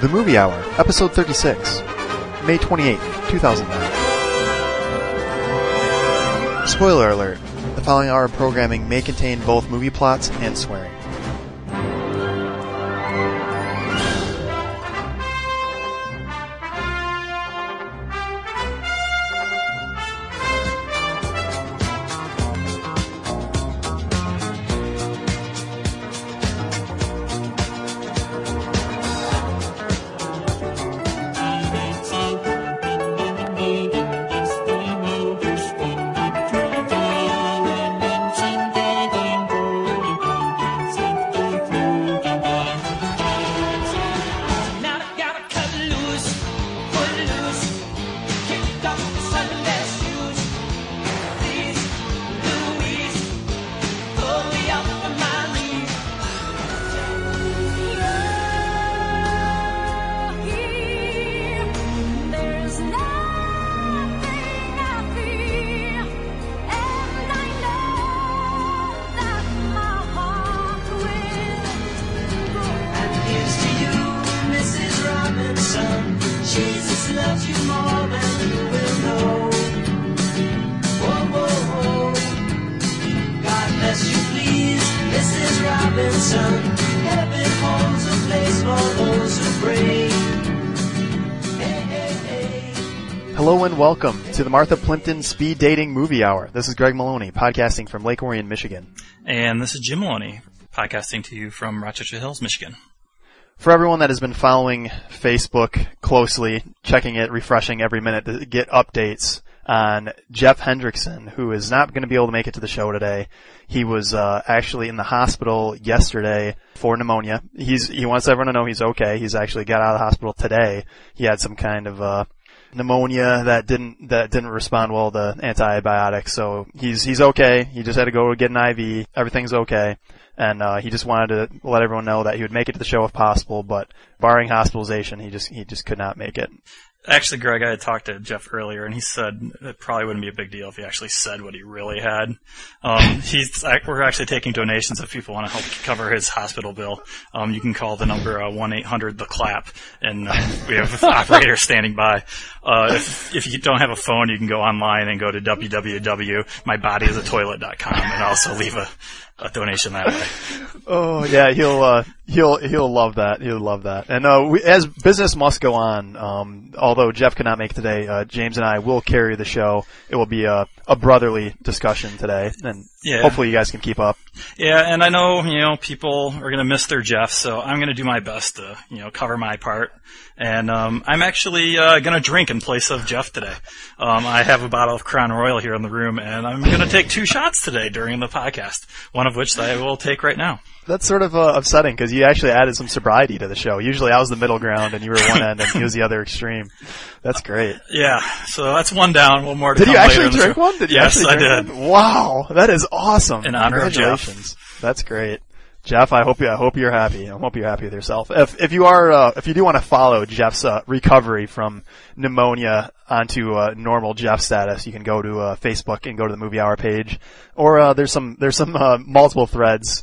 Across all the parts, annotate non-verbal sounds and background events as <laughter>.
The Movie Hour, Episode 36, May 28th, 2009. Spoiler alert. The following hour of programming may contain both movie plots and swearing. Hello and welcome to the Martha Plimpton Speed Dating Movie Hour. This is Greg Maloney, podcasting from Lake Orion, Michigan. And this is Jim Maloney, podcasting to you from Rochester Hills, Michigan. For everyone that has been following Facebook closely, checking it, refreshing every minute to get updates on Jeff Hendrickson, who is not going to be able to make it to the show today. He was uh, actually in the hospital yesterday for pneumonia. He's he wants everyone to know he's okay. He's actually got out of the hospital today. He had some kind of uh, pneumonia that didn't that didn't respond well to antibiotics. So he's he's okay. He just had to go get an IV. Everything's okay. And uh, he just wanted to let everyone know that he would make it to the show if possible, but barring hospitalization, he just he just could not make it. Actually, Greg, I had talked to Jeff earlier, and he said it probably wouldn't be a big deal if he actually said what he really had. Um, he's we're actually taking donations if people want to help cover his hospital bill. Um, you can call the number uh, one eight hundred the clap, and uh, we have <laughs> operators standing by. Uh, if if you don't have a phone, you can go online and go to www.mybodyisatoilet.com and also leave a, a donation that way. Oh yeah, he'll uh, he'll he'll love that. He'll love that. And uh, we, as business must go on, um, although Jeff cannot make today, uh, James and I will carry the show. It will be a, a brotherly discussion today, and Yeah. hopefully you guys can keep up. Yeah, and I know, you know, people are gonna miss their Jeff, so I'm gonna do my best to, you know, cover my part. And, um, I'm actually, uh, gonna drink in place of Jeff today. Um, I have a bottle of Crown Royal here in the room, and I'm gonna take two shots today during the podcast. One of which I will take right now. That's sort of uh, upsetting because you actually added some sobriety to the show. Usually I was the middle ground and you were one end and he was the other extreme. That's great. <laughs> Yeah, so that's one down, one more to Did you actually drink one? Did you yes, actually I did. one? Wow, that is awesome. In honor of Jeff. Congratulations. That's great. Jeff, I hope you, I hope you're happy. I hope you're happy with yourself. If, if you are, uh, if you do want to follow Jeff's, uh, recovery from pneumonia onto, uh, normal Jeff status, you can go to, uh, Facebook and go to the movie hour page. Or, uh, there's some, there's some, uh, multiple threads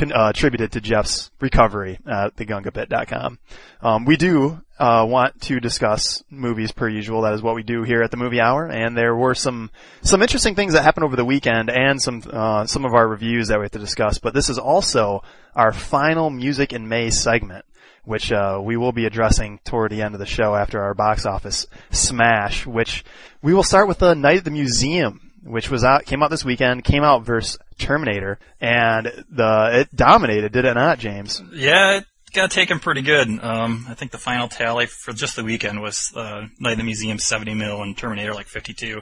con- uh, attributed to Jeff's recovery at thegungabit.com. Um, we do uh, want to discuss movies per usual. That is what we do here at the Movie Hour. And there were some some interesting things that happened over the weekend, and some uh, some of our reviews that we have to discuss. But this is also our final music in May segment. Which uh, we will be addressing toward the end of the show after our box office smash. Which we will start with the Night at the Museum, which was out came out this weekend. Came out versus Terminator, and the it dominated, did it not, James? Yeah, it got taken pretty good. Um, I think the final tally for just the weekend was uh, Night of the Museum 70 mil and Terminator like 52.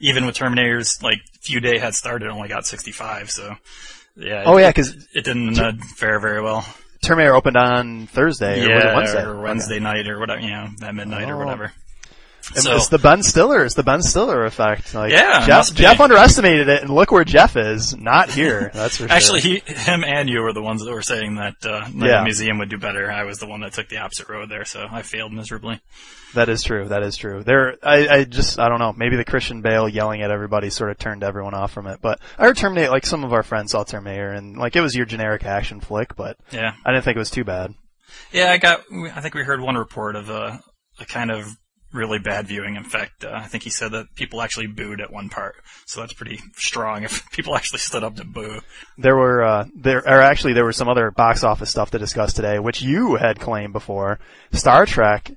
Even with Terminator's like few day head start, it only got 65. So yeah. Oh it, yeah, because it didn't uh, fare very well. Terminator opened on Thursday or it yeah, Wednesday? or Wednesday night or whatever, you know, at midnight or Oh. whatever. It's, So- it's the Ben Stiller. It's the Ben Stiller effect. Like, Yeah, Jeff. Jeff underestimated it, and look where Jeff is. Not here. <laughs> That's for sure. Actually, he, him and you were the ones that were saying that uh, Yeah. the Museum would do better. I was the one that took the opposite road there, so I failed miserably. that is true. That is true. There, I, I just, I don't know. Maybe the Christian Bale yelling at everybody sort of turned everyone off from it. But I heard Terminator. Like some of our friends saw Terminator, and like it was your generic action flick, but Yeah. I didn't think it was too bad. Yeah, I got. I think we heard one report of a, a kind of really bad viewing. In fact, uh, I think he said that people actually booed at one part. So that's pretty strong. If <laughs> people actually stood up to boo. There were uh, there or actually there was some other box office stuff to discuss today, which you had claimed before. Star Trek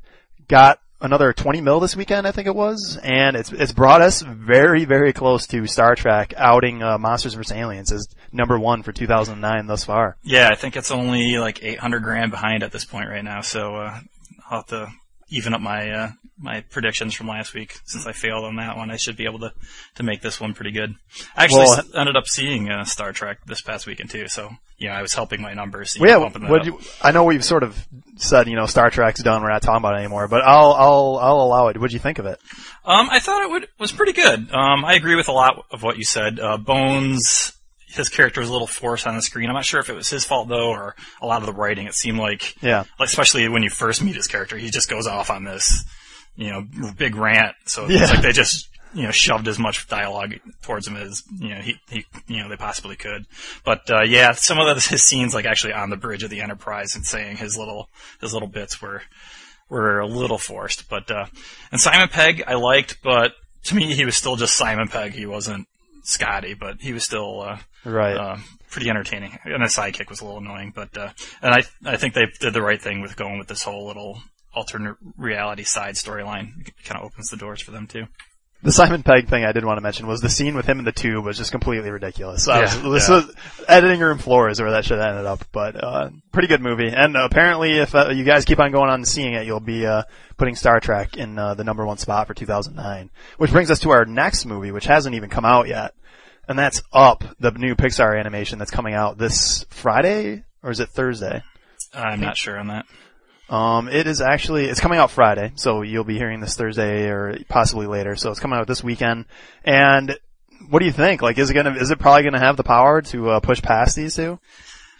got another 20 mil this weekend, I think it was, and it's it's brought us very very close to Star Trek outing uh, Monsters vs Aliens as number one for 2009 thus far. Yeah, I think it's only like 800 grand behind at this point right now. So uh, I'll have to even up my uh, my predictions from last week since I failed on that one. I should be able to to make this one pretty good. I actually Well, s- ended up seeing uh, Star Trek this past weekend too. So yeah, I was helping my numbers. you Well, know, yeah, what you, I know we've sort of said, you know, Star Trek's done, we're not talking about it anymore, but I'll I'll I'll allow it. What'd you think of it? Um, I thought it would, was pretty good. Um, I agree with a lot of what you said. Uh, Bones, his character was a little forced on the screen. I'm not sure if it was his fault though, or a lot of the writing. It seemed like, Yeah. especially when you first meet his character, he just goes off on this, you know, big rant. So Yeah. it's like they just, you know, shoved as much dialogue towards him as, you know, he, he you know, they possibly could. But, uh, yeah, some of his scenes, like actually on the bridge of the Enterprise and saying his little, his little bits were, were a little forced. But uh, and Simon Pegg I liked, but to me he was still just Simon Pegg. He wasn't Scotty, but he was still uh, Right. uh, pretty entertaining. And the sidekick was a little annoying, but uh, and I I think they did the right thing with going with this whole little alternate reality side storyline. Kind of opens the doors for them too. The Simon Pegg thing I did want to mention was the scene with him in the tube was just completely ridiculous. Was, Yeah, <laughs> this yeah. was editing room floor is where that should have ended up, but uh, pretty good movie. And apparently, if uh, you guys keep on going on and seeing it, you'll be uh, putting Star Trek in uh, the number one spot for 2009. Which brings us to our next movie, which hasn't even come out yet, and that's Up, the new Pixar animation that's coming out this Friday or is it Thursday? I'm not sure on that. Um, it is actually it's coming out Friday, so you'll be hearing this Thursday or possibly later. So it's coming out this weekend. And what do you think? Like, is it gonna is it probably gonna have the power to uh, push past these two?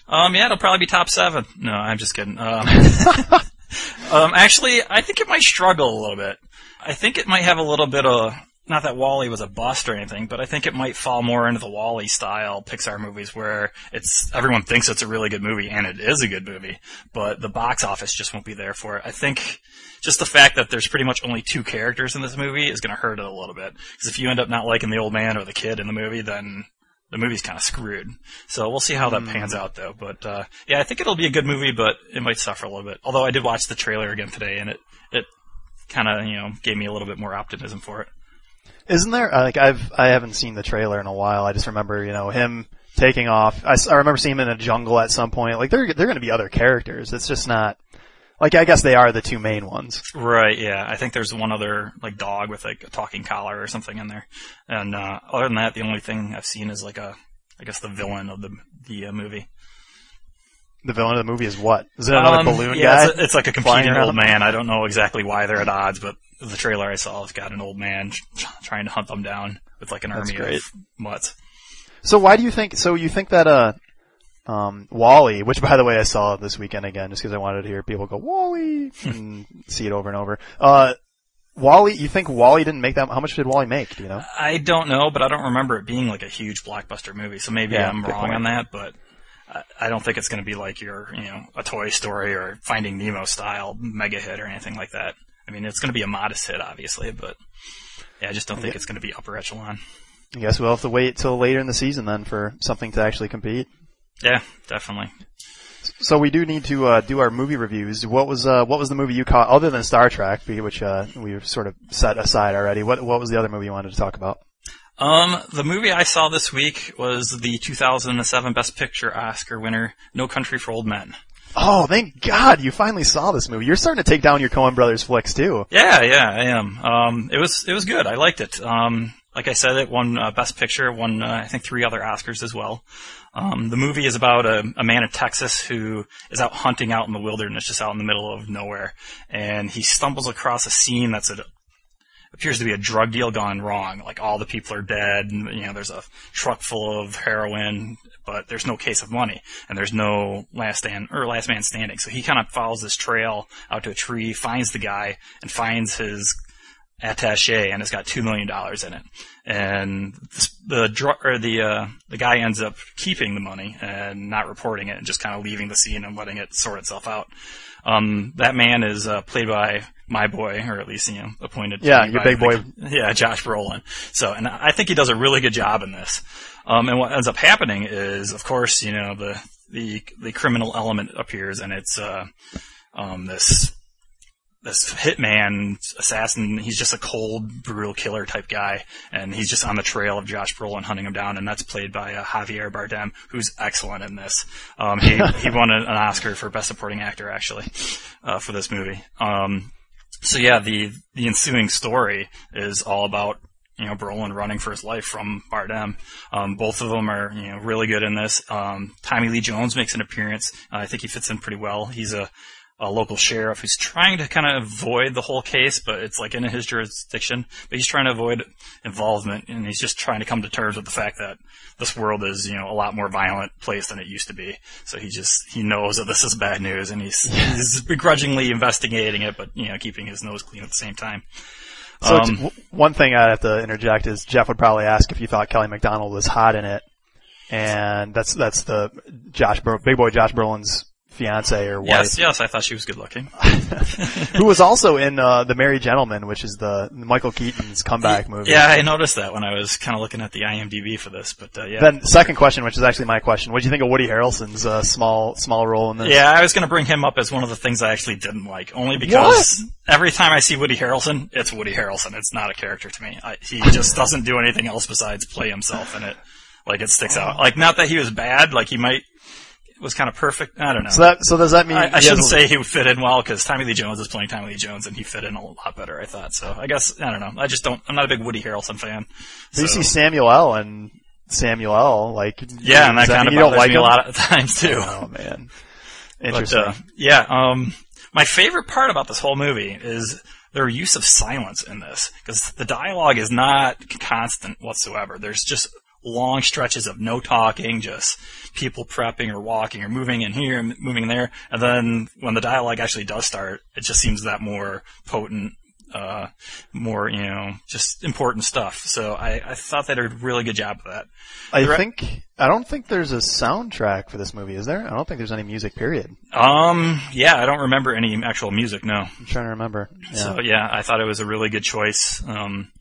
Um, yeah, it'll probably be top seven. No, I'm just kidding. Um, <laughs> um, actually, I think it might struggle a little bit. I think it might have a little bit of, not that WALL-E was a bust or anything, but I think it might fall more into the WALL-E style Pixar movies where it's, everyone thinks it's a really good movie and it is a good movie, but the box office just won't be there for it. I think just the fact that there's pretty much only two characters in this movie is going to hurt it a little bit. Because if you end up not liking the old man or the kid in the movie, then the movie's kind of screwed. So we'll see how that pans out though. But, uh, yeah, I think it'll be a good movie, but it might suffer a little bit. Although I did watch the trailer again today and it, it kind of, you know, gave me a little bit more optimism for it. Isn't there uh, like I've I haven't seen the trailer in a while. I just remember you know him taking off. I, I remember seeing him in a jungle at some point. Like there there going to be other characters. It's just not like I guess they are the two main ones. Right, yeah. I think there's one other, like, dog with, like, a talking collar or something in there. And, uh, other than that, the only thing I've seen is, like, a, I guess the villain of the, the uh, movie. The villain of the movie is what? Is it another Um, balloon yeah, guy? It's, a- it's like a competing old man. I don't know exactly why they're at odds, but the trailer I saw has got an old man <laughs> trying to hunt them down with, like, an That's army great. of mutts. So why do you think? So you think that uh, um, WALL-E, which by the way I saw this weekend again, just because I wanted to hear people go WALL-E and see it over and over. Uh, WALL-E, you think WALL-E didn't make that? How much did WALL-E make? Do you know? I don't know, but I don't remember it being like a huge blockbuster movie. So maybe Yeah, I'm wrong point. on that, but I, I don't think it's going to be like your, you know, a Toy Story or Finding Nemo style mega hit or anything like that. I mean, it's going to be a modest hit, obviously, but yeah, I just don't think it's going to be upper echelon. I guess we'll have to wait till later in the season then for something to actually compete. Yeah, definitely. So we do need to uh, do our movie reviews. What was uh, what was the movie you caught other than Star Trek, which uh, we've sort of set aside already? What what was the other movie you wanted to talk about? Um, the movie I saw this week was the 2007 Best Picture Oscar winner, No Country for Old Men. Oh, thank God you finally saw this movie. You're starting to take down your Coen Brothers flicks too. Yeah, yeah, I am. Um, it was it was good. I liked it. Um, like I said, it won uh, Best Picture, won uh, I think three other Oscars as well. Um, the movie is about a, a man in Texas who is out hunting out in the wilderness, just out in the middle of nowhere, and he stumbles across a scene that's a appears to be a drug deal gone wrong. Like all the people are dead, and you know there's a truck full of heroin, but there's no case of money, and there's no last stand or last man standing. So he kind of follows this trail out to a tree, finds the guy, and finds his attaché, and it's got two million dollars in it. And the dr- or the uh, the guy ends up keeping the money and not reporting it, and just kind of leaving the scene and letting it sort itself out. Um, that man is uh, played by my boy, or at least you know appointed. Yeah, your big boy. <laughs> yeah, Josh Brolin. So, and I think he does a really good job in this. Um, and what ends up happening is, of course, you know, the the the criminal element appears, and it's uh, um, this this hitman assassin. He's just a cold, brutal killer type guy, and he's just on the trail of Josh Brolin hunting him down, and that's played by uh, Javier Bardem, who's excellent in this. Um, he he won an, an Oscar for best supporting actor actually uh, for this movie. Um, so yeah, the the ensuing story is all about you know Brolin running for his life from Bardem. Um, both of them are you know really good in this. Um, Tommy Lee Jones makes an appearance. Uh, I think he fits in pretty well. He's a a local sheriff who's trying to kind of avoid the whole case, but it's like in his jurisdiction. But he's trying to avoid involvement, and he's just trying to come to terms with the fact that this world is, you know, a lot more violent place than it used to be. So he just he knows that this is bad news, and he's he's begrudgingly investigating it, but you know, keeping his nose clean at the same time. So Um, one thing I'd have to interject is Jeff would probably ask if you thought Kelly Macdonald was hot in it, and that's that's the Josh Bro- big boy Josh Brolin's fiance or wife, Yes, yes, I thought she was good looking. <laughs> who was also in uh, the Merry Gentleman, which is the Michael Keaton's comeback movie. Yeah, I noticed that when I was kind of looking at the IMDb for this, but uh, yeah. Then second question, which is actually my question, what do you think of Woody Harrelson's uh, small small role in this? Yeah, I was going to bring him up as one of the things I actually didn't like, only because every time I see Woody Harrelson, it's Woody Harrelson. It's not a character to me. I, he just doesn't do anything else besides play himself in it. Like it sticks out. Like not that he was bad, like he might was kind of perfect. I don't know. So that so does that mean I, I shouldn't say he would fit in well because Tommy Lee Jones is playing Tommy Lee Jones and he fit in a lot better. I thought so. I guess I don't know. I just don't. I'm not a big Woody Harrelson fan. So you see Samuel L. and Samuel L. Like yeah, and that kind of you don't like me a lot of <laughs> times too. Oh man, But, interesting. uh, yeah, um, my favorite part about this whole movie is their use of silence in this because the dialogue is not constant whatsoever. There's just long stretches of no talking, just people prepping or walking or moving in here and moving there, and then when the dialogue actually does start, it just seems that more potent. Uh, more, you know, just important stuff. So I, I thought they did a really good job of that. I re- think I don't think there's a soundtrack for this movie, is there? I don't think there's any music. Period. Um, yeah, I don't remember any actual music, no. I'm trying to remember. Yeah. So yeah, I thought it was a really good choice. Um,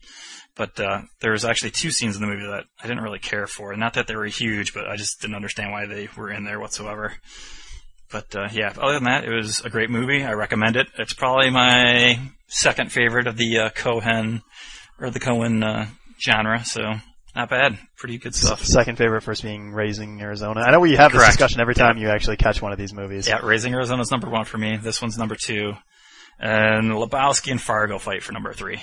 but uh, there was actually two scenes in the movie that I didn't really care for. Not that they were huge, but I just didn't understand why they were in there whatsoever. But uh, yeah, other than that, it was a great movie. I recommend it. It's probably my second favorite of the uh, Coen or the Coen uh, genre. So not bad. Pretty good stuff. Second favorite first being Raising Arizona. I know we have this discussion every time you actually catch one of these movies. Yeah, Raising Arizona's number one for me. This one's number two. And Lebowski and Fargo fight for number three.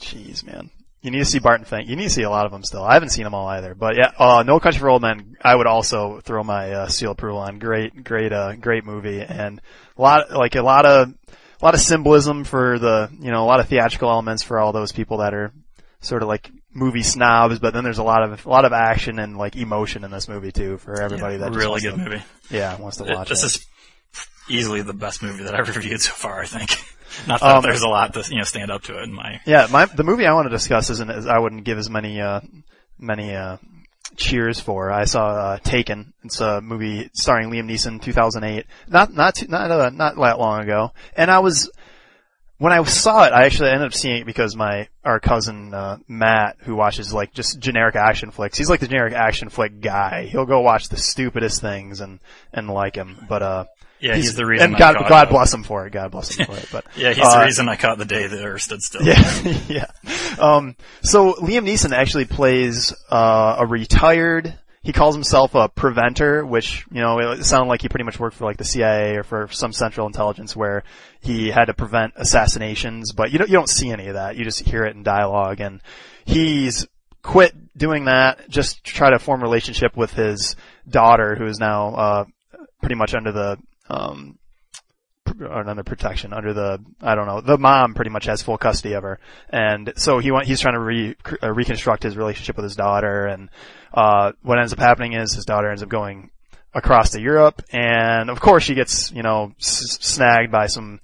Jeez, man. You need to see Barton Fink. You need to see a lot of them still. I haven't seen them all either. But yeah, uh, No Country for Old Men, I would also throw my uh, seal approval on. Great, great, uh, great movie. And a lot, like a lot of, a lot of symbolism for the, you know, a lot of theatrical elements for all those people that are sort of like movie snobs, but then there's a lot of, a lot of action and like emotion in this movie too for everybody that just really good to, movie. Yeah, wants to watch. It- this it. is easily the best movie that I've <laughs> reviewed so far. I think. <laughs> Not that Um, there's a lot to you know stand up to it in my. Yeah, my the movie I want to discuss isn't as I wouldn't give as many uh many uh cheers for. I saw uh, Taken. It's a movie starring Liam Neeson, 2008. Not not too, not uh, not that long ago. And I was when I saw it, I actually ended up seeing it because my our cousin uh, Matt, who watches like just generic action flicks, he's like the generic action flick guy. He'll go watch the stupidest things and and like him. But uh, Yeah, he's, the reason. And God caught God bless him for it. God bless him for it. But <laughs> Yeah, he's uh, the reason I caught the day the Earth stood still. yeah, <laughs> yeah. Um, so Liam Neeson actually plays uh, a retired. He calls himself a preventer, which you know it sounded like he pretty much worked for like the CIA or for some Central Intelligence, where he had to prevent assassinations. But you don't you don't see any of that. You just hear it in dialogue, and he's quit doing that just to try to form a relationship with his daughter, who is now uh, pretty much under the um, under protection under the I don't know the mom pretty much has full custody of her and so he want, he's trying to re, uh, reconstruct his relationship with his daughter and uh what ends up happening is his daughter ends up going across to Europe and of course she gets you know s- snagged by some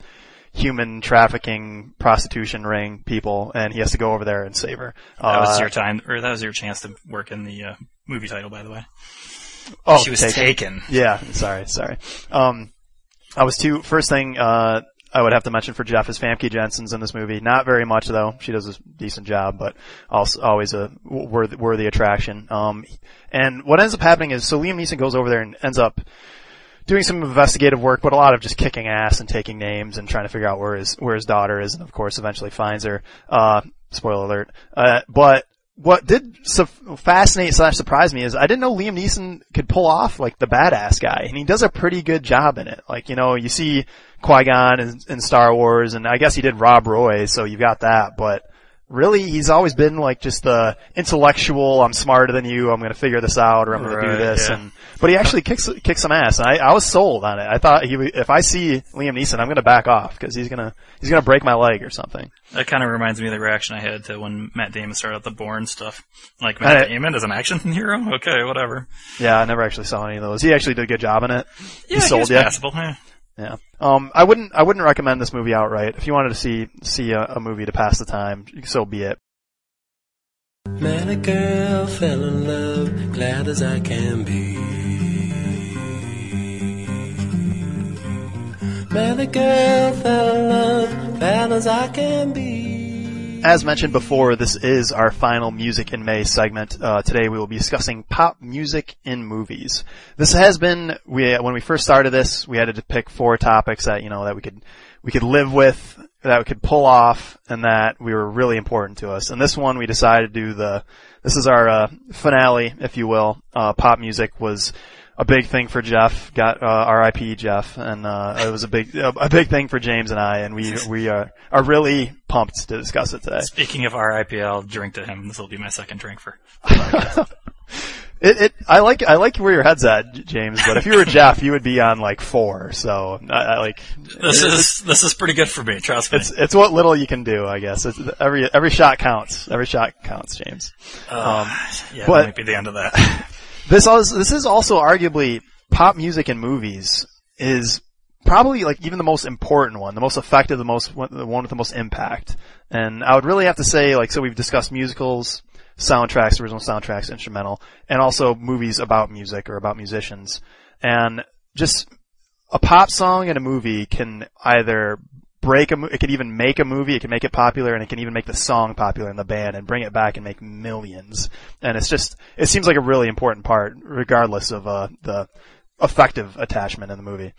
human trafficking, prostitution ring people, and he has to go over there and save her. That was Uh, your time, or that was your chance to work in the uh, movie title, by the way. oh, she was taken. taken. Yeah, sorry, sorry. Um, I was too. First thing uh, I would have to mention for Jeff is Famke Janssen's in this movie. Not very much though. She does a decent job, but also always a worthy, worthy attraction. Um, and what ends up happening is so Liam Neeson goes over there and ends up doing some investigative work, but a lot of just kicking ass and taking names and trying to figure out where his where his daughter is, and of course eventually finds her. Uh, spoiler alert. Uh, but what did su- fascinate slash surprise me is I didn't know Liam Neeson could pull off like the badass guy, and he does a pretty good job in it. Like you know, you see Qui Gon in, in Star Wars, and I guess he did Rob Roy, so you've got that, but. Really, he's always been like just the intellectual. I'm smarter than you. I'm going to figure this out, or I'm going to do this. yeah. And but he actually kicks kicks some ass. And I, I was sold on it. I thought he, if I see Liam Neeson, I'm going to back off because he's gonna he's gonna break my leg or something. That kind of reminds me of the reaction I had to when Matt Damon started out the Bourne stuff. Like Matt I- Damon is an action <laughs> hero. Okay, whatever. Yeah, I never actually saw any of those. He actually did a good job in it. Yeah, he sold he's you. passable. Yeah. Yeah. Um, I wouldn't I wouldn't recommend this movie outright. If you wanted to see see a, a movie to pass the time, so be it. Met a girl, fell in love, glad as I can be. Met a girl, fell in love, as I can be. As mentioned before, this is our final Music in May segment. Uh, today we will be discussing pop music in movies. This has been, we, when we first started this, we had to pick four topics that, you know, that we could, we could live with, that we could pull off, and that we were really important to us. And this one we decided to do the, this is our, uh, finale, if you will. Uh, pop music was, a big thing for Jeff. Got uh, R.I.P. Jeff, and uh, it was a big a big thing for James and I, and we we are are really pumped to discuss it today. Speaking of RIP, I'll drink to him. This will be my second drink for. <laughs> It, it I like I like where your head's at, James. But if you were Jeff, you would be on like four. So I, I like This is this is pretty good for me. Trust me. it's it's what little you can do, I guess. It's, every every shot counts. Every shot counts, James. Uh, yeah, but- that might be the end of that. <laughs> This also, this is also arguably pop music in movies is probably like even the most important one, the most effective, the most the one with the most impact. And I would really have to say like so we've discussed musicals, soundtracks, original soundtracks, instrumental, and also movies about music or about musicians. And just a pop song in a movie can either break a, it can even make a movie, it can make it popular, and it can even make the song popular in the band and bring it back and make millions. And it's just, it seems like a really important part, regardless of, uh, the effective attachment in the movie.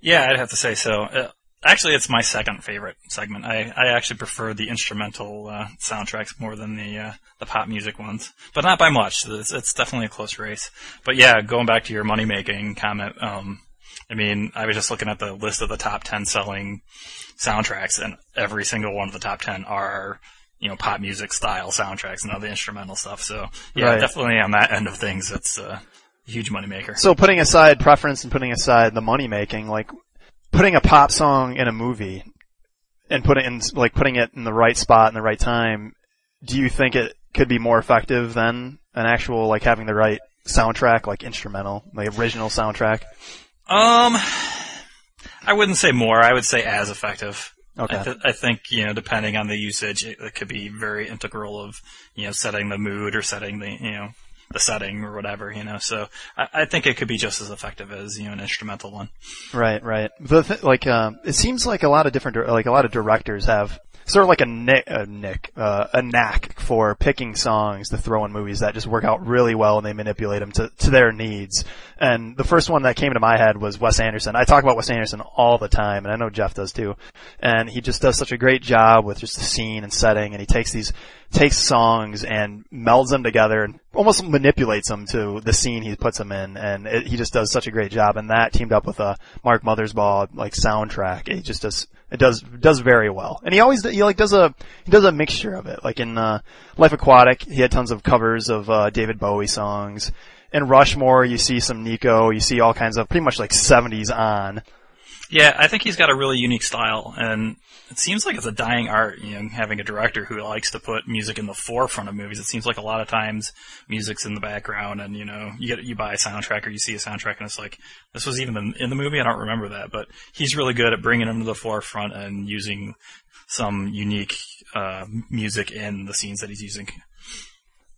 Yeah, I'd have to say so. Uh, actually, it's my second favorite segment. I, I actually prefer the instrumental uh, soundtracks more than the uh, the pop music ones, but not by much. It's, it's definitely a close race. But yeah, going back to your money making comment, um, I mean, I was just looking at the list of the top ten selling soundtracks, and every single one of the top ten are you know pop music style soundtracks, and all the instrumental stuff. So yeah, Right. definitely on that end of things, it's a huge moneymaker. So putting aside preference and putting aside the money making, like putting a pop song in a movie and putting in like putting it in the right spot in the right time, do you think it could be more effective than an actual like having the right soundtrack, like instrumental, like original soundtrack? Um, I wouldn't say more. I would say as effective. Okay. I, th- I think you know, depending on the usage, it, it could be very integral of you know setting the mood or setting the you know the setting or whatever. You know, so I, I think it could be just as effective as you know an instrumental one. Right, right. The th- like, uh, it seems like a lot of different, like a lot of directors have sort of like a nick, a nick, uh, a knack for picking songs to throw in movies that just work out really well and they manipulate them to, to their needs. And the first one that came to my head was Wes Anderson. I talk about Wes Anderson all the time, and I know Jeff does too. And he just does such a great job with just the scene and setting, and he takes these, takes songs and melds them together and almost manipulates them to the scene he puts them in, and it, he just does such a great job. And that teamed up with a Mark Mothersbaugh like soundtrack, it just does it does does very well. And he always he like does a he does a mixture of it. Like in uh, Life Aquatic, he had tons of covers of uh, David Bowie songs. In Rushmore, you see some Nico, you see all kinds of pretty much like 70s on. Yeah, I think he's got a really unique style, and it seems like it's a dying art. You know, having a director who likes to put music in the forefront of movies. It seems like a lot of times music's in the background, and you know, you get you buy a soundtrack or you see a soundtrack, and it's like this was even in, in the movie. I don't remember that, but he's really good at bringing them to the forefront and using some unique uh, music in the scenes that he's using.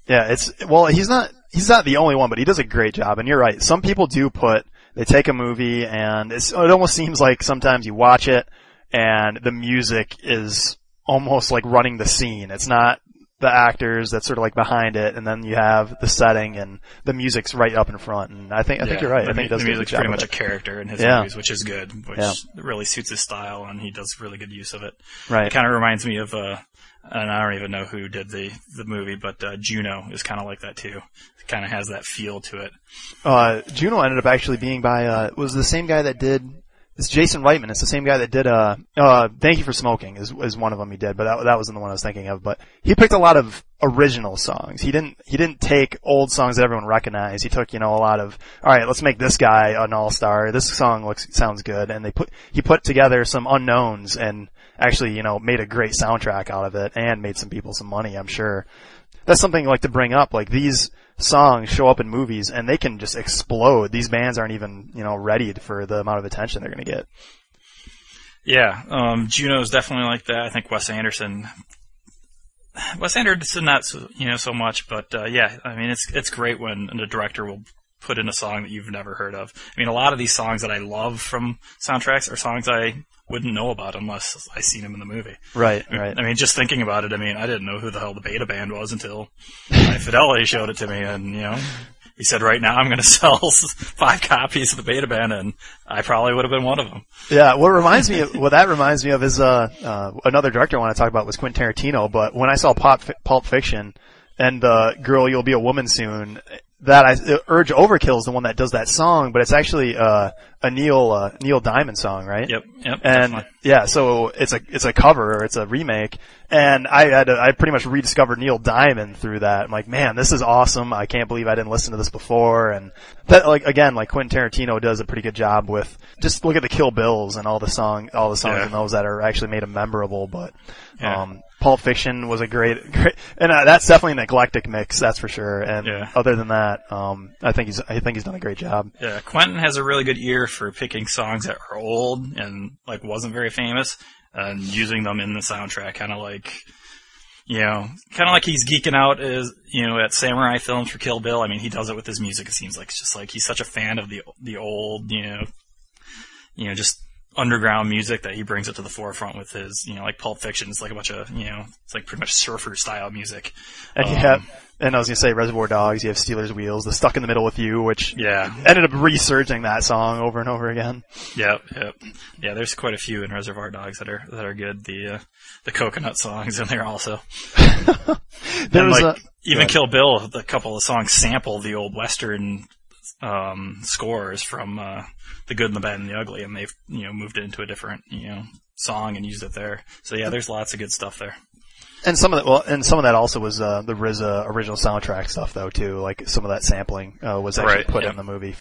Yeah, it's well, he's not he's not the only one, but he does a great job. And you're right. Some people do put they take a movie and it's, it almost seems like sometimes you watch it and the music is almost like running the scene. It's not the actors that's sort of like behind it, and then you have the setting and the music's right up in front. And I think I think you're right. I think he does the music's pretty much a character in his Yeah. movies, which is good, which Yeah. really suits his style, and he does really good use of it. right. It kind of reminds me of, uh, and I don't even know who did the the movie, but uh, Juno is kind of like that too. It kind of has that feel to it. Uh, Juno ended up actually being by uh, was the same guy that did. It's Jason Reitman. It's the same guy that did uh, uh, Thank You for Smoking is is one of them he did, but that that wasn't the one I was thinking of. But he picked a lot of original songs. He didn't he didn't take old songs that everyone recognized. He took you know a lot of all right. Let's make this guy an all star. This song looks sounds good, and they put he put together some unknowns and actually you know made a great soundtrack out of it and made some people some money. I'm sure that's something like to bring up. Like these songs show up in movies and they can just explode. These bands aren't even, you know, ready for the amount of attention they're going to get. Yeah, um, Juno's definitely like that. I think Wes Anderson. Wes Anderson not so, you know so much, but uh, yeah, I mean it's it's great when the director will put in a song that you've never heard of. I mean, a lot of these songs that I love from soundtracks are songs I wouldn't know about unless I seen him in the movie. Right, <laughs> right. I mean, just thinking about it, I mean, I didn't know who the hell the Beta Band was until <laughs> High Fidelity showed it to me, and you know, he said, "Right now, I'm going <laughs> to sell five copies of the Beta Band," and I probably would have been one of them. Yeah, what reminds me of, what that reminds me of is, uh, uh, another director I want to talk about was Quentin Tarantino, but when I saw Pulp, Pulp Fiction and, uh, Girl, You'll Be a Woman Soon, that I, Urge Overkill is the one that does that song, but it's actually, uh, a Neil, uh, Neil Diamond song, right? Yep, yep. And definitely. yeah, so it's a it's a cover or it's a remake, and I had to, I pretty much rediscovered Neil Diamond through that. I'm like, man, this is awesome. I can't believe I didn't listen to this before. And that like again, like Quentin Tarantino does a pretty good job with just look at the Kill Bills and all the song, all the songs Yeah. in those that are actually made them memorable. But Yeah. um, Pulp Fiction was a great, <laughs> great, and uh, that's definitely an eclectic mix, that's for sure. And Yeah. other than that, um, I think he's I think he's done a great job. Yeah, Quentin has a really good ear for picking songs that are old and like wasn't very famous and using them in the soundtrack, kind of like. You know, kind of like he's geeking out as you know at samurai films for Kill Bill. I mean, he does it with his music. It seems like it's just like he's such a fan of the the old, you know, you know, just underground music that he brings it to the forefront with his, you know, like Pulp Fiction. It's like a bunch of, you know, it's like pretty much surfer style music. And you Um, have, and I was gonna say Reservoir Dogs. You have Stealers Wheels, the Stuck in the Middle with You, which Yeah, ended up resurging that song over and over again. Yep, yep, yeah. There's quite a few in Reservoir Dogs that are that are good. The uh, the coconut songs in there also. <laughs> There and was like a even. Kill Bill, the couple of songs sample the old western um, scores from uh, the Good and the Bad and the Ugly, and they've you know moved it into a different you know song and used it there. So yeah, there's lots of good stuff there. and some of that, well, and some of that also was uh, the RZA original soundtrack stuff though too. Like some of that sampling uh, was actually Right, put yeah. in the movie.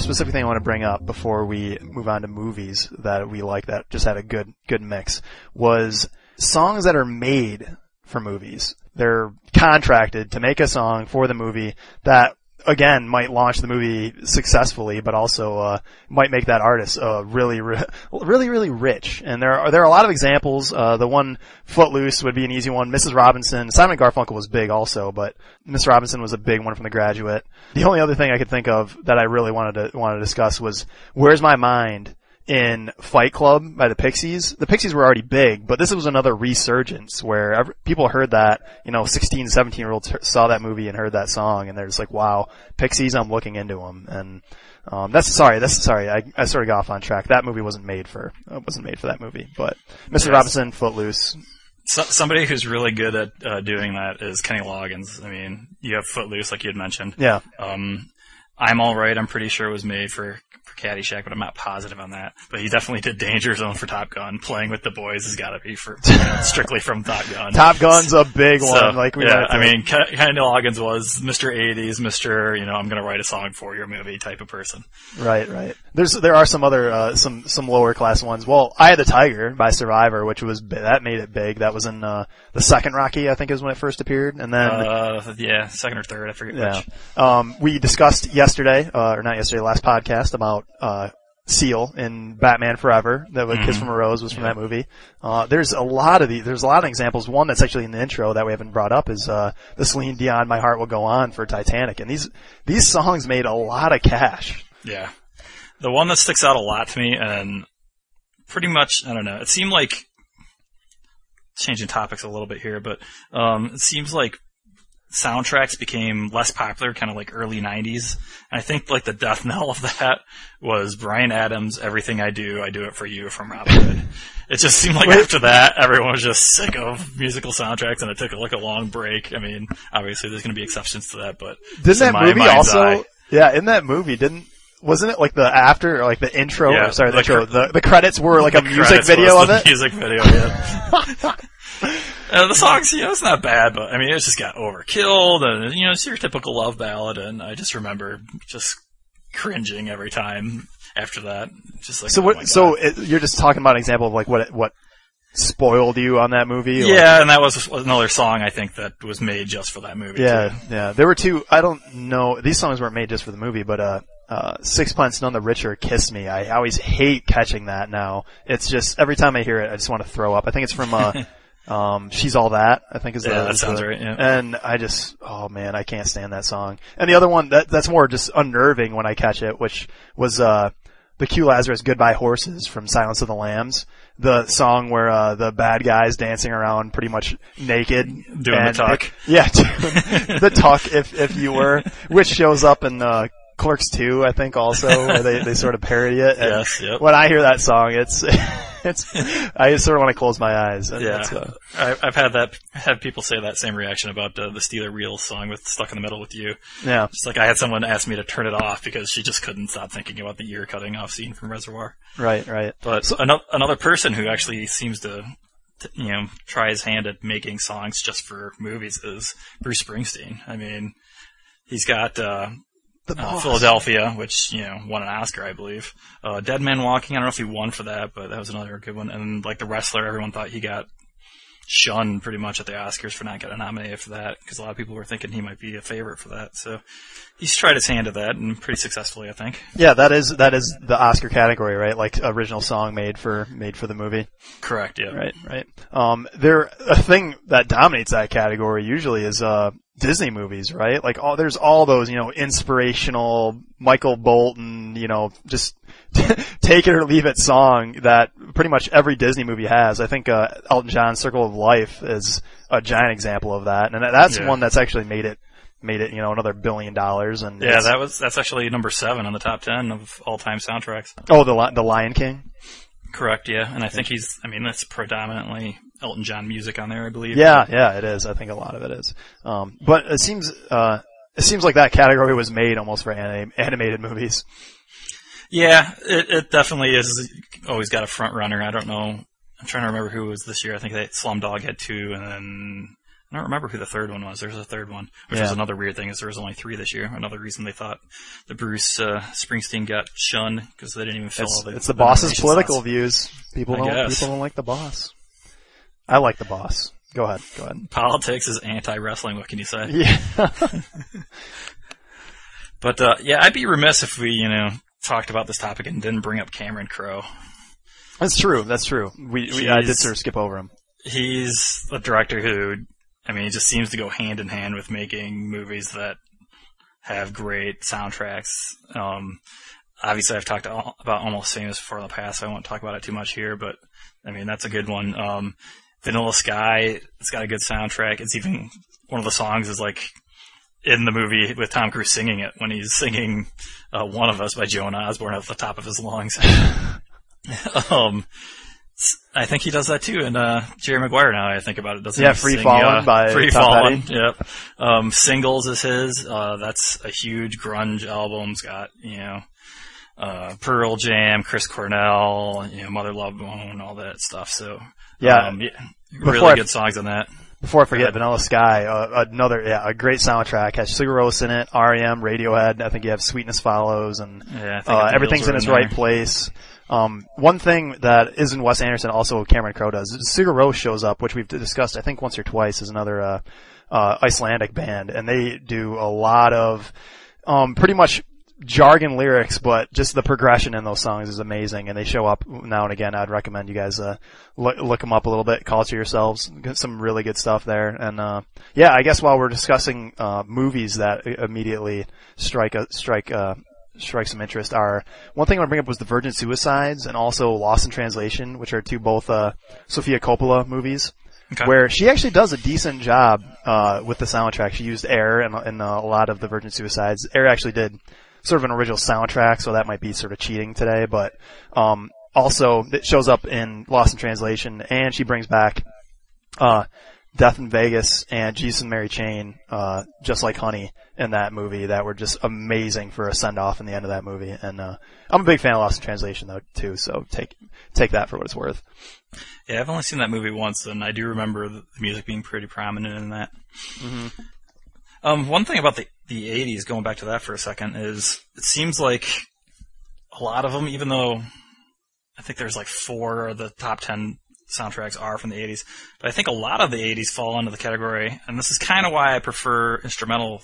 Specific thing I want to bring up before we move on to movies that we like that just had a good good mix was songs that are made for movies. They're contracted to make a song for the movie that again might launch the movie successfully, but also uh, might make that artist uh, really, re- really, really rich. And there are there are a lot of examples. Uh, the one Footloose would be an easy one. Mrs. Robinson, Simon Garfunkel was big also, but Miss Robinson was a big one from The Graduate. The only other thing I could think of that I really wanted to want to discuss was Where's My Mind in Fight Club by the Pixies. The Pixies were already big, but this was another resurgence where every, people heard that, you know, 16, 17 year olds saw that movie and heard that song and they're just like, wow, Pixies, I'm looking into them. And, um, that's, sorry, that's, sorry, I, I sort of got off on track. That movie wasn't made for, it wasn't made for that movie, but Mr. Yes. Robinson, Footloose. So, somebody who's really good at uh, doing that is Kenny Loggins. I mean, you have Footloose, like you had mentioned. Yeah. Um, I'm all right. I'm pretty sure it was made for for Caddyshack, but I'm not positive on that. But he definitely did Danger Zone for Top Gun. Playing with the boys has got to be for <laughs> strictly from Top Gun. Top Gun's a big So, one. Like we yeah, I mean, Ken- Kenny Loggins was Mr. 80s, Mr. You know, I'm gonna write a song for your movie type of person. Right, right. There's there are some other uh, some some lower class ones. Well, I had the Tiger by Survivor, which was that made it big. That was in uh, the second Rocky, I think, is when it first appeared, and then Uh, yeah, second or third, I forget yeah. which. Um, we discussed yesterday, uh, or not yesterday, last podcast about uh, Seal in Batman Forever. That was Kiss from a Rose was from that movie. Uh, there's a lot of the there's a lot of examples. One that's actually in the intro that we haven't brought up is uh, the Celine Dion "My Heart Will Go On" for Titanic, and these these songs made a lot of cash. Yeah. The one that sticks out a lot to me, and pretty much, I don't know, it seemed like, changing topics a little bit here, but um, it seems like soundtracks became less popular, kind of like early 90s. And I think like the death knell of that was Bryan Adams' Everything I Do, I Do It For You from Robin Hood. It just seemed like after that, everyone was just sick of musical soundtracks and it took like a long break. I mean, obviously there's going to be exceptions to that, but Didn't that movie also? eye- Yeah, in that movie, didn't wasn't it like the after or like the intro? Yeah, or sorry, the, the intro. cr- the the credits were like a music video of it. Music video, yeah. <laughs> Uh, the songs, you know, it's not bad, but I mean, it just got overkilled, and you know, it's your typical love ballad, and I just remember just cringing every time after that. Just like, So oh what? So it, you're just talking about an example of like what what spoiled you on that movie? or- yeah, and that was another song I think that was made just for that movie. Yeah, too. yeah. There were two. I don't know. These songs weren't made just for the movie, but uh, uh, Sixpence None the Richer, Kiss Me. I always hate catching that now. It's just every time I hear it, I just want to throw up. I think it's from uh, <laughs> um, She's All That. I think is the, Yeah, that sounds the- right, yeah. And I just, oh man, I can't stand that song. And the other one that that's more just unnerving when I catch it, which was uh, the Q Lazarus Goodbye Horses from Silence of the Lambs. The song where uh, the bad guys dancing around pretty much naked, Doing the tuck. it- <laughs> yeah, the tuck, if if you were, which shows up in uh, Clerks 2, I think, also, where they they sort of parody it. And Yes, yep. When I hear that song, it's <laughs> it's I sort of want to close my eyes. And Yeah, uh, I, I've had that. Had people say that same reaction about uh, the Steeler Reel song with "Stuck in the Middle with You." yeah. It's like I had someone ask me to turn it off because she just couldn't stop thinking about the ear cutting off scene from Reservoir. Right, right. But another another person who actually seems to, you know, try his hand at making songs just for movies is Bruce Springsteen. I mean, he's got uh, uh. Philadelphia, which you know won an Oscar, I believe. Uh, Dead Man Walking. I don't know if he won for that, but that was another good one. And like the wrestler, everyone thought he got shunned pretty much at the Oscars for not getting nominated for that because a lot of people were thinking he might be a favorite for that. So he's tried his hand at that and pretty successfully, I think. Yeah, that is that is the Oscar category, right? Like original song made for made for the movie. Correct. Yeah. Right, right. Um, there a thing that dominates that category usually is uh Disney movies, right? Like all there's all those you know inspirational Michael Bolton, you know, just <laughs> take it or leave it song that pretty much every Disney movie has. I think uh, Elton John's Circle of Life is a giant example of that, and that's Yeah. one that's actually made it made it you know another billion dollars. And Yeah, that was that's actually number seven on the top ten of all time soundtracks. oh the the Lion King. Correct, yeah, and I think he's. I mean, that's predominantly Elton John music on there, I believe. Yeah, yeah, it is. I think a lot of it is. Um, but it seems, uh, it seems like that category was made almost for anim- animated movies. yeah, it, it definitely is. Always got a front runner. I don't know. I'm trying to remember who it was this year. I think that Slumdog had two, and then I don't remember who the third one was. There's a third one, which was Yeah. another weird thing. Is there was only three this year. Another reason they thought the Bruce uh, Springsteen got shunned because they didn't even fill It's, all the. it's the boss's political slots. views. People I don't, guess. people don't like the boss. I like the boss. Go ahead, go ahead. Politics is anti wrestling. What can you say? Yeah. <laughs> But uh, yeah, I'd be remiss if we, you know, talked about this topic and didn't bring up Cameron Crowe. That's true. That's true. We, we I did sort of skip over him. He's a director who, I mean, he just seems to go hand in hand with making movies that have great soundtracks. Um, obviously, I've talked al- about Almost Famous before in the past, so I won't talk about it too much here. But I mean, that's a good one. Um, Vanilla Sky, it's got a good soundtrack. It's even one of the songs is like in the movie with Tom Cruise singing it when he's singing uh, "One of Us" by Joan Osborne at the top of his lungs. <laughs> um, I think he does that too in uh, Jerry Maguire. Now I think about it, doesn't Yeah, he? Free Sing, Fallin' uh, by Free Tom Fallin'. Petty. Yep. Um, singles is his. Uh, that's a huge grunge album. It's got you know. uh, Pearl Jam, Chris Cornell, you know, Mother Love Bone, all that stuff. So Yeah. um, yeah really I- good songs on that. Before I forget, Vanilla Sky, uh, another yeah, a great soundtrack has Sigur Rós in it, REM, Radiohead. I think you have Sweetness Follows, and Yeah, uh, everything's in its in right place. Um, one thing that isn't Wes Anderson, also Cameron Crowe does. Sigur Rós shows up, which we've discussed, I think once or twice, is another uh, uh, Icelandic band, and they do a lot of um, pretty much jargon lyrics, but just the progression in those songs is amazing, and they show up now and again. I'd recommend you guys uh, look, look them up a little bit, culture yourselves. Get some really good stuff there, and uh, yeah, I guess while we're discussing uh, movies that immediately strike a strike. Uh, strike some interest are one thing I want to bring up was the Virgin Suicides and also Lost in Translation, which are two both uh, Sofia Coppola movies Okay. where she actually does a decent job uh, with the soundtrack. She used Air in, in uh, a lot of the Virgin Suicides. Air actually did sort of an original soundtrack, so that might be sort of cheating today. But um, also, it shows up in Lost in Translation, and she brings back uh, Death in Vegas and Jesus and Mary Chain, uh, just like Honey in that movie that were just amazing for a send off in the end of that movie. And uh, I'm a big fan of Lost in Translation though too, so take take that for what it's worth. Yeah, I've only seen that movie once, and I do remember the the music being pretty prominent in that. Um, one thing about the the '80s, going back to that for a second, is it seems like a lot of them, even though I think there's like four of the top ten soundtracks are from the '80s, but I think a lot of the '80s fall into the category, and this is kind of why I prefer instrumental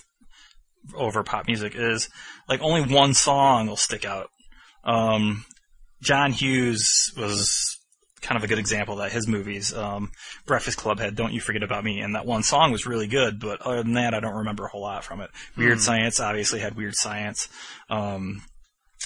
over pop music. Is like only one song will stick out. Um, John Hughes was kind of a good example that. His movies, um, Breakfast Club had "Don't You Forget About Me," and that one song was really good. But other than that, I don't remember a whole lot from it. Weird Science obviously had Weird Science. Um,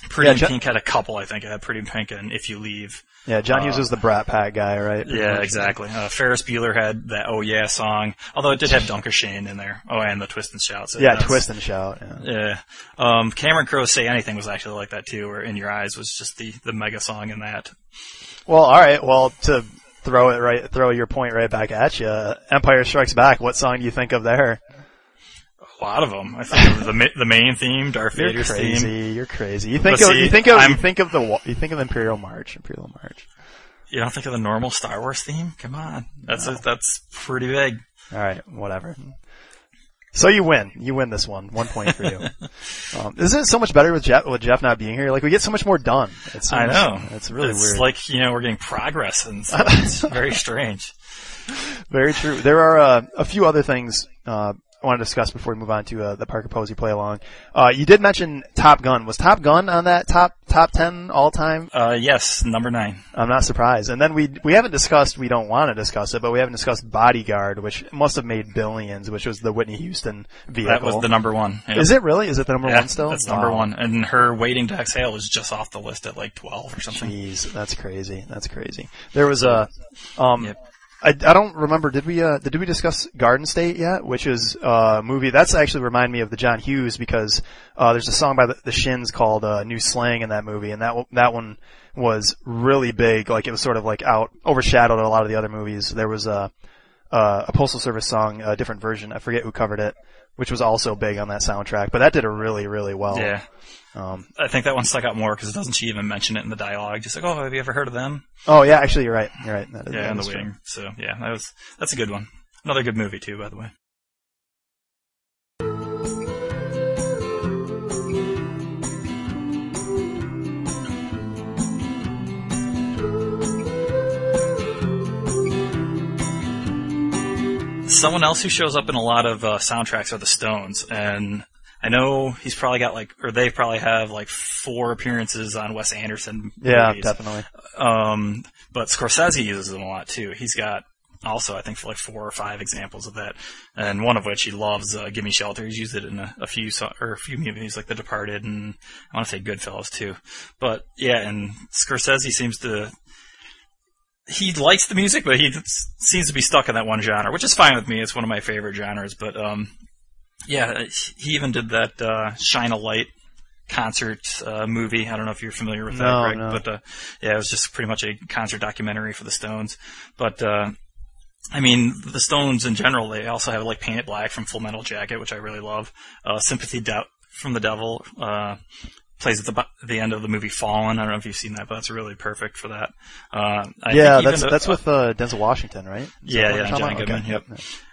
Pretty Yeah, in Pink had a couple, I think. It had Pretty in Pink and If You Leave. Yeah, John Uh, Hughes was the Brat Pack guy, right? Yeah, much. exactly. Uh, Ferris Bueller had that Oh Yeah song, although it did have Danke Schoen in there. Oh, and the Twist and Shout. So Yeah, twist and shout. Yeah. Yeah. Um, Cameron Crowe's Say Anything was actually like that too, where In Your Eyes was just the, the mega song in that. Well, all right. Well, to throw it right, throw your point right back at you. Empire Strikes Back. What song do you think of there? A lot of them. I think of the the main theme, Darth You're Vader's crazy. theme. You're crazy. You think But of see, you think of I'm- you think of the you think of Imperial March. Imperial March. You don't think of the normal Star Wars theme? Come on, that's a, that's pretty big. All right, whatever. So you win. You win this one. One point for you. <laughs> um, isn't it so much better with Jeff with Jeff not being here? Like we get so much more done. I know. It's really it's weird. like you know we're getting progress, and <laughs> it's very strange. Very true. There are uh, a few other things uh, I want to discuss before we move on to uh, the Parker Posey play along. Uh, you did mention Top Gun. Was Top Gun on that top top ten all time? Uh, yes, number nine. I'm not surprised. And then we we haven't discussed. We don't want to discuss it, but we haven't discussed Bodyguard, which must have made billions, which was the Whitney Houston vehicle. That was the number one. Yep. Is it really? Is it the number Yeah, one still? That's number Wow. one. And her waiting to exhale was just off the list at like twelve or something. Jeez, that's crazy. That's crazy. There was a, um, Yep. I, I don't remember. Did we uh, did we discuss Garden State yet? Which is a movie that's actually remind me of the John Hughes because uh, there's a song by the, the Shins called uh, "New Slang" in that movie, and that that one was really big. Like it was sort of like out overshadowed a lot of the other movies. There was a uh, a Postal Service song, a different version. I forget who covered it, which was also big on that soundtrack. But that did a really really well. Yeah, Um, I think that one stuck out more because it doesn't she even mention it in the dialogue? Just like, oh, have you ever heard of them? oh yeah, actually you're right. You're right. That is, Yeah, that in the waiting. So yeah, that was that's a good one. Another good movie too, by the way. Someone else who shows up in a lot of uh, soundtracks are the Stones, and I know he's probably got like, or they probably have like four appearances on Wes Anderson. Yeah, movies. definitely. Um, but Scorsese uses them a lot too. He's got also, I think, for like four or five examples of that, and one of which he loves. Uh, "Give Me Shelter." He's used it in a, a few so- or a few movies like The Departed and I want to say Goodfellas too. But yeah, and Scorsese seems to. He likes the music, but he seems to be stuck in that one genre, which is fine with me. It's one of my favorite genres. But um, yeah, he even did that uh, "Shine a Light" concert uh, movie. I don't know if you're familiar with that, No, Greg, no. but uh, yeah, it was just pretty much a concert documentary for the Stones. But uh, I mean, the Stones in general, they also have like Paint It Black from Full Metal Jacket, which I really love. Uh, Sympathy De- from the Devil, uh, plays at the the end of the movie Fallen. I don't know if you've seen that, but that's really perfect for that. Uh, I yeah, think that's even- that's with uh, Denzel Washington, right? Is Yeah, yeah, John? Goodman, Okay. yep.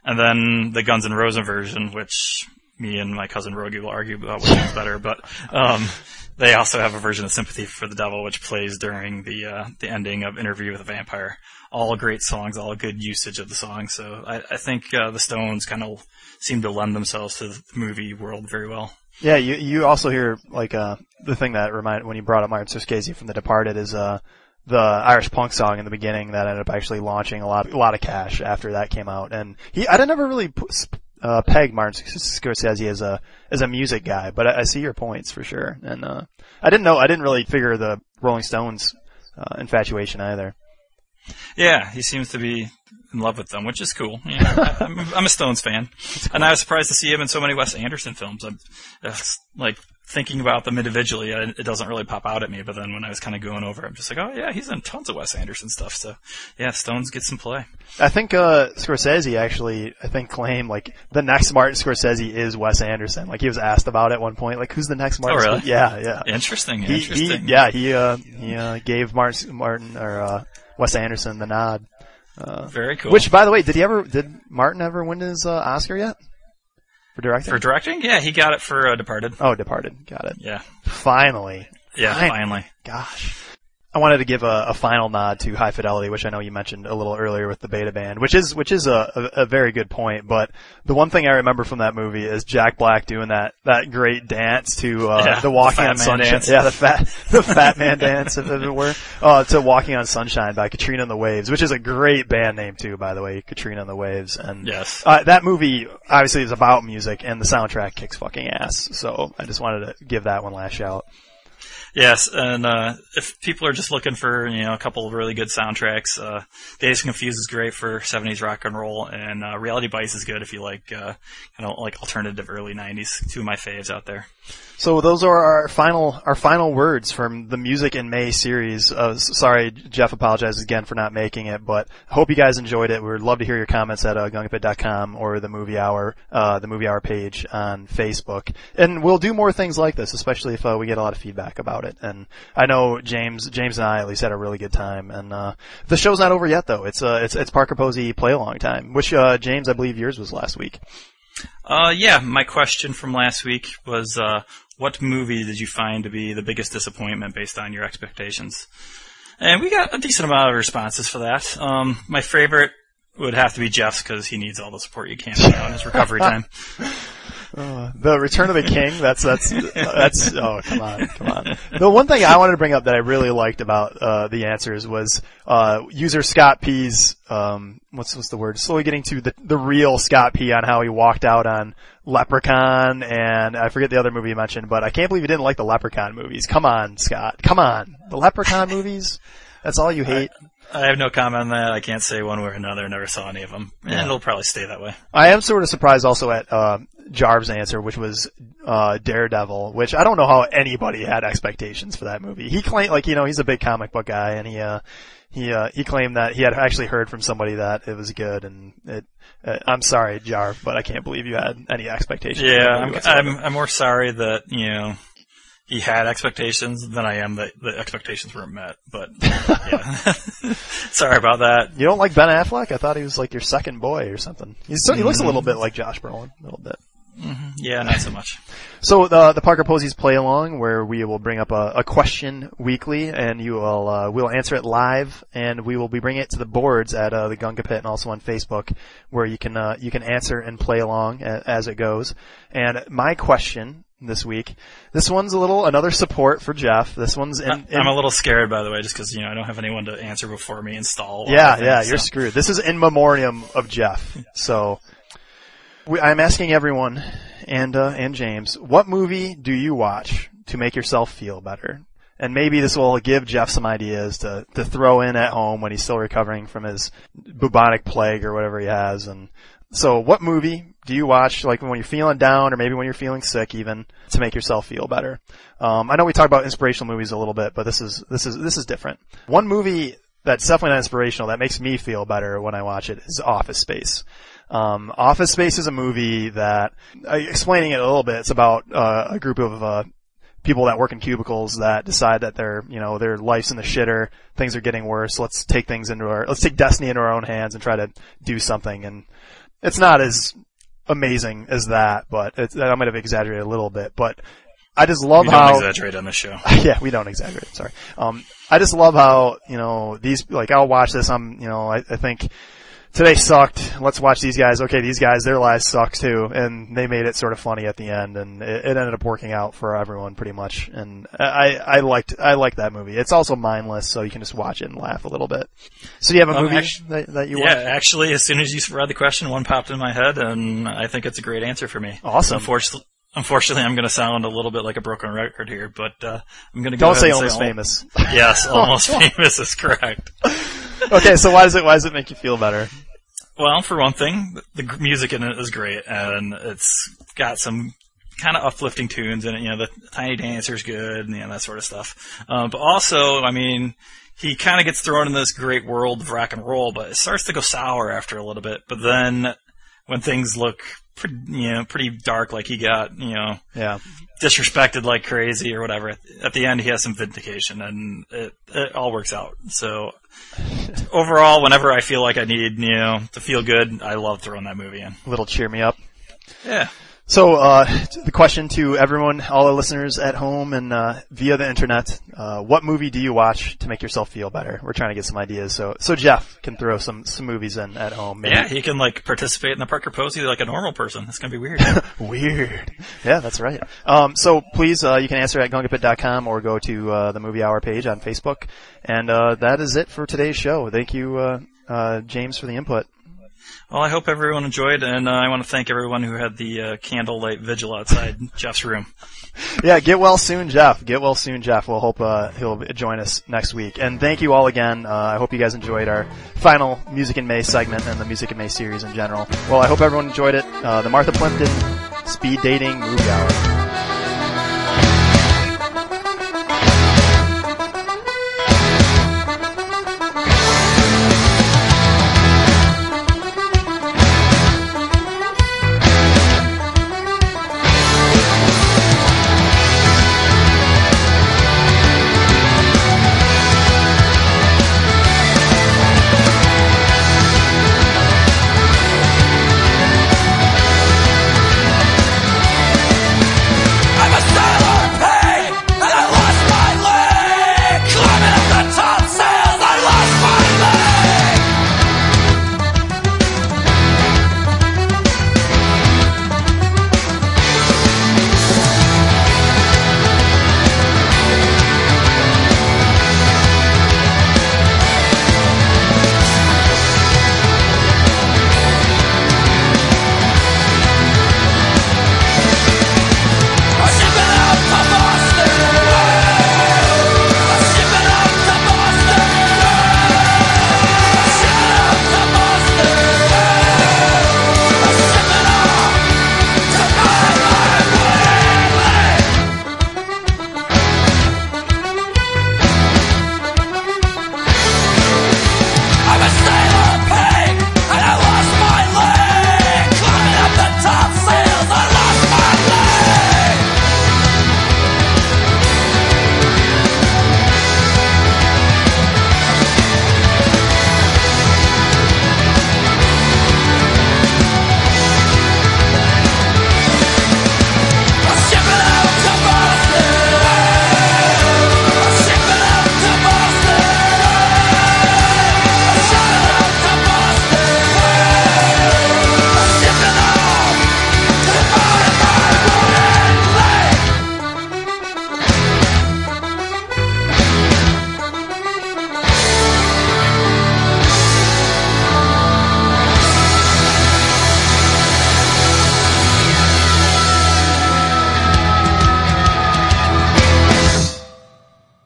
And then the Guns N' Roses version, which me and my cousin Rogi will argue about which one's better, but um, they also have a version of Sympathy for the Devil, which plays during the uh, the ending of Interview with a Vampire. All great songs, all good usage of the song. So I, I think uh, the Stones kind of seem to lend themselves to the movie world very well. Yeah, you you also hear like uh the thing that remind when you brought up Martin Scorsese from The Departed is uh the Irish punk song in the beginning that ended up actually launching a lot a lot of cash after that came out and he I never really uh, pegged Martin Scorsese as a as a music guy but I, I see your points for sure and uh I didn't know I didn't really figure the Rolling Stones uh, infatuation either. Yeah, he seems to be in love with them, which is cool. Yeah, I- <laughs> I'm, I'm a Stones fan, and I was surprised to see him in so many Wes Anderson films. I'm it's like thinking about them individually, I, it doesn't really pop out at me. But then when I was kind of going over, it, I'm just like, oh yeah, he's in tons of Wes Anderson stuff. So yeah, Stones get some play. I think uh Scorsese actually I think claimed like the next Martin Scorsese is Wes Anderson. Like he was asked about it at one point, like who's the next Martin? Oh, really? Yeah, yeah. Interesting, He, he, interesting. yeah, he uh he uh gave Martin Martin or uh Wes Anderson the nod. Very cool. Which by the way, did he ever did Martin ever win his uh, Oscar yet? For directing? for directing, yeah, he got it for uh, Departed. oh, Departed. Got it. Yeah, Finally. yeah, finally. Gosh. I wanted to give a, a final nod to High Fidelity, which I know you mentioned a little earlier with the beta band, which is which is a, a, a very good point. But the one thing I remember from that movie is Jack Black doing that that great dance to uh, Yeah, the Walking the on Sunshine. dance. Yeah, the fat the Fat Man dance, if it were, uh, to Walking on Sunshine by Katrina and the Waves, which is a great band name too, by the way, Katrina and the Waves. And Yes. uh, that movie obviously is about music, and the soundtrack kicks fucking ass. So I just wanted to give that one last shout. Yes, and uh, if people are just looking for you know a couple of really good soundtracks, uh, Dazed Confused is great for '70s rock and roll, and uh, Reality Bites is good if you like uh, kind of like alternative early '90s. Two of my faves out there. So those are our final our final words from the Music in May series. Uh, sorry, Jeff apologizes again for not making it, but hope you guys enjoyed it. We'd love to hear your comments at uh, gungapit.com or the Movie Hour uh, the Movie Hour page on Facebook. And we'll do more things like this, especially if uh, we get a lot of feedback about it. And I know James James and I at least had a really good time. And uh, the show's not over yet though. It's uh, it's it's Parker Posey play along time, which uh, James I believe yours was last week. Uh, yeah, my question from last week was, uh, what movie did you find to be the biggest disappointment based on your expectations? And we got a decent amount of responses for that. Um, my favorite would have to be Jeff's because he needs all the support you can <laughs> on his recovery time. <laughs> The Return of the King. That's that's that's. Oh, come on, come on. The one thing I wanted to bring up that I really liked about uh, the answers was uh, user Scott P's. Um, what's what's the word? Slowly getting to the the real Scott P on how he walked out on Leprechaun and I forget the other movie you mentioned, but I can't believe you didn't like the Leprechaun movies. Come on, Scott. Come on, the Leprechaun movies. That's all you hate. I have no comment on that. I can't say one way or another. Never saw any of them, and it'll probably stay that way. I am sort of surprised also at uh, Jarv's answer, which was uh, Daredevil, which I don't know how anybody had expectations for that movie. He claimed, like you know, he's a big comic book guy, and he uh, he uh, he claimed that he had actually heard from somebody that it was good, and it. Uh, I'm sorry, Jarv, but I can't believe you had any expectations. Yeah, I'm. I'm I'm more sorry that you know he had expectations than I am that the expectations weren't met. But <laughs> yeah, <laughs> sorry about that. You don't like Ben Affleck? I thought he was like your second boy or something. He looks a little bit like Josh Brolin, a little bit. Yeah, not so much. <laughs> So the the Parker Posey's play along, where we will bring up a, a question weekly, and you will uh, we'll answer it live, and we will be bringing it to the boards at uh, the Gunga Pit and also on Facebook, where you can uh, you can answer and play along a, as it goes. And my question this week, this one's a little another support for Jeff. This one's in, in I'm a little scared, by the way, just because you know I don't have anyone to answer before me install. Yeah, the yeah, things, you're screwed. This is in memoriam of Jeff. So, we, I'm asking everyone, and uh, and James, what movie do you watch to make yourself feel better? And maybe this will give Jeff some ideas to to throw in at home when he's still recovering from his bubonic plague or whatever he has. And so, what movie do you watch, like when you're feeling down, or maybe when you're feeling sick, even to make yourself feel better? Um, I know we talked about inspirational movies a little bit, but this is this is this is different. One movie that's definitely not inspirational that makes me feel better when I watch it is Office Space. Um, Office Space is a movie that, uh, explaining it a little bit, it's about uh, a group of uh, people that work in cubicles that decide that their, you know, their life's in the shitter, things are getting worse. Let's take things into our, let's take destiny into our own hands and try to do something. And it's not as amazing as that, but I might have exaggerated a little bit, but I just love We don't how exaggerate on this show. <laughs> yeah, we don't exaggerate. Sorry. Um, I just love how you know these. Like, I'll watch this. I'm, you know, I, I think today sucked. Let's watch these guys. Okay, these guys, their lives suck too, and they made it sort of funny at the end, and it, it ended up working out for everyone pretty much. And I, I liked, I liked that movie. It's also mindless, so you can just watch it and laugh a little bit. So, do you have a Um, movie actu- that, that you Yeah, actually, as soon as you read the question, one popped in my head, and I think it's a great answer for me. Awesome. Unfortunately, unfortunately, I'm going to sound a little bit like a broken record here, but uh, I'm going to go Don't say almost al- famous. Yes, <laughs> almost famous is correct. okay, so why does it, why does it make you feel better? Well, for one thing, the music in it is great, and it's got some kind of uplifting tunes in it. You know, the Tiny Dancer's good, and you know, that sort of stuff. Um, but also, I mean, he kind of gets thrown in this great world of rock and roll, but it starts to go sour after a little bit. But then, when things look pretty, you know, pretty dark, like he got, you know, Yeah. Disrespected like crazy or whatever. At, the end, he has some vindication, and it, it all works out. So overall, whenever I feel like I need, you know, to feel good, I love throwing that movie in. A little cheer me up. Yeah. So, uh, the question to everyone, all the listeners at home and uh, via the internet: uh, What movie do you watch to make yourself feel better? We're trying to get some ideas. So, so Jeff can throw some some movies in at home. Maybe. Yeah, he can like participate in the Parker Posey like a normal person. It's gonna be weird. <laughs> Weird. Yeah, that's right. Um, so please, uh, you can answer at gungapit.com or go to uh, the Movie Hour page on Facebook. And uh, that is it for today's show. Thank you, uh, uh, James, for the input. Well, I hope everyone enjoyed, and uh, I want to thank everyone who had the uh, candlelight vigil outside <laughs> Jeff's room. Yeah, get well soon, Jeff. Get well soon, Jeff. We'll hope uh, he'll join us next week. And thank you all again. Uh, I hope you guys enjoyed our final Music in May segment and the Music in May series in general. Well, I hope everyone enjoyed it. Uh, the Martha Plimpton Speed Dating Movie Hour.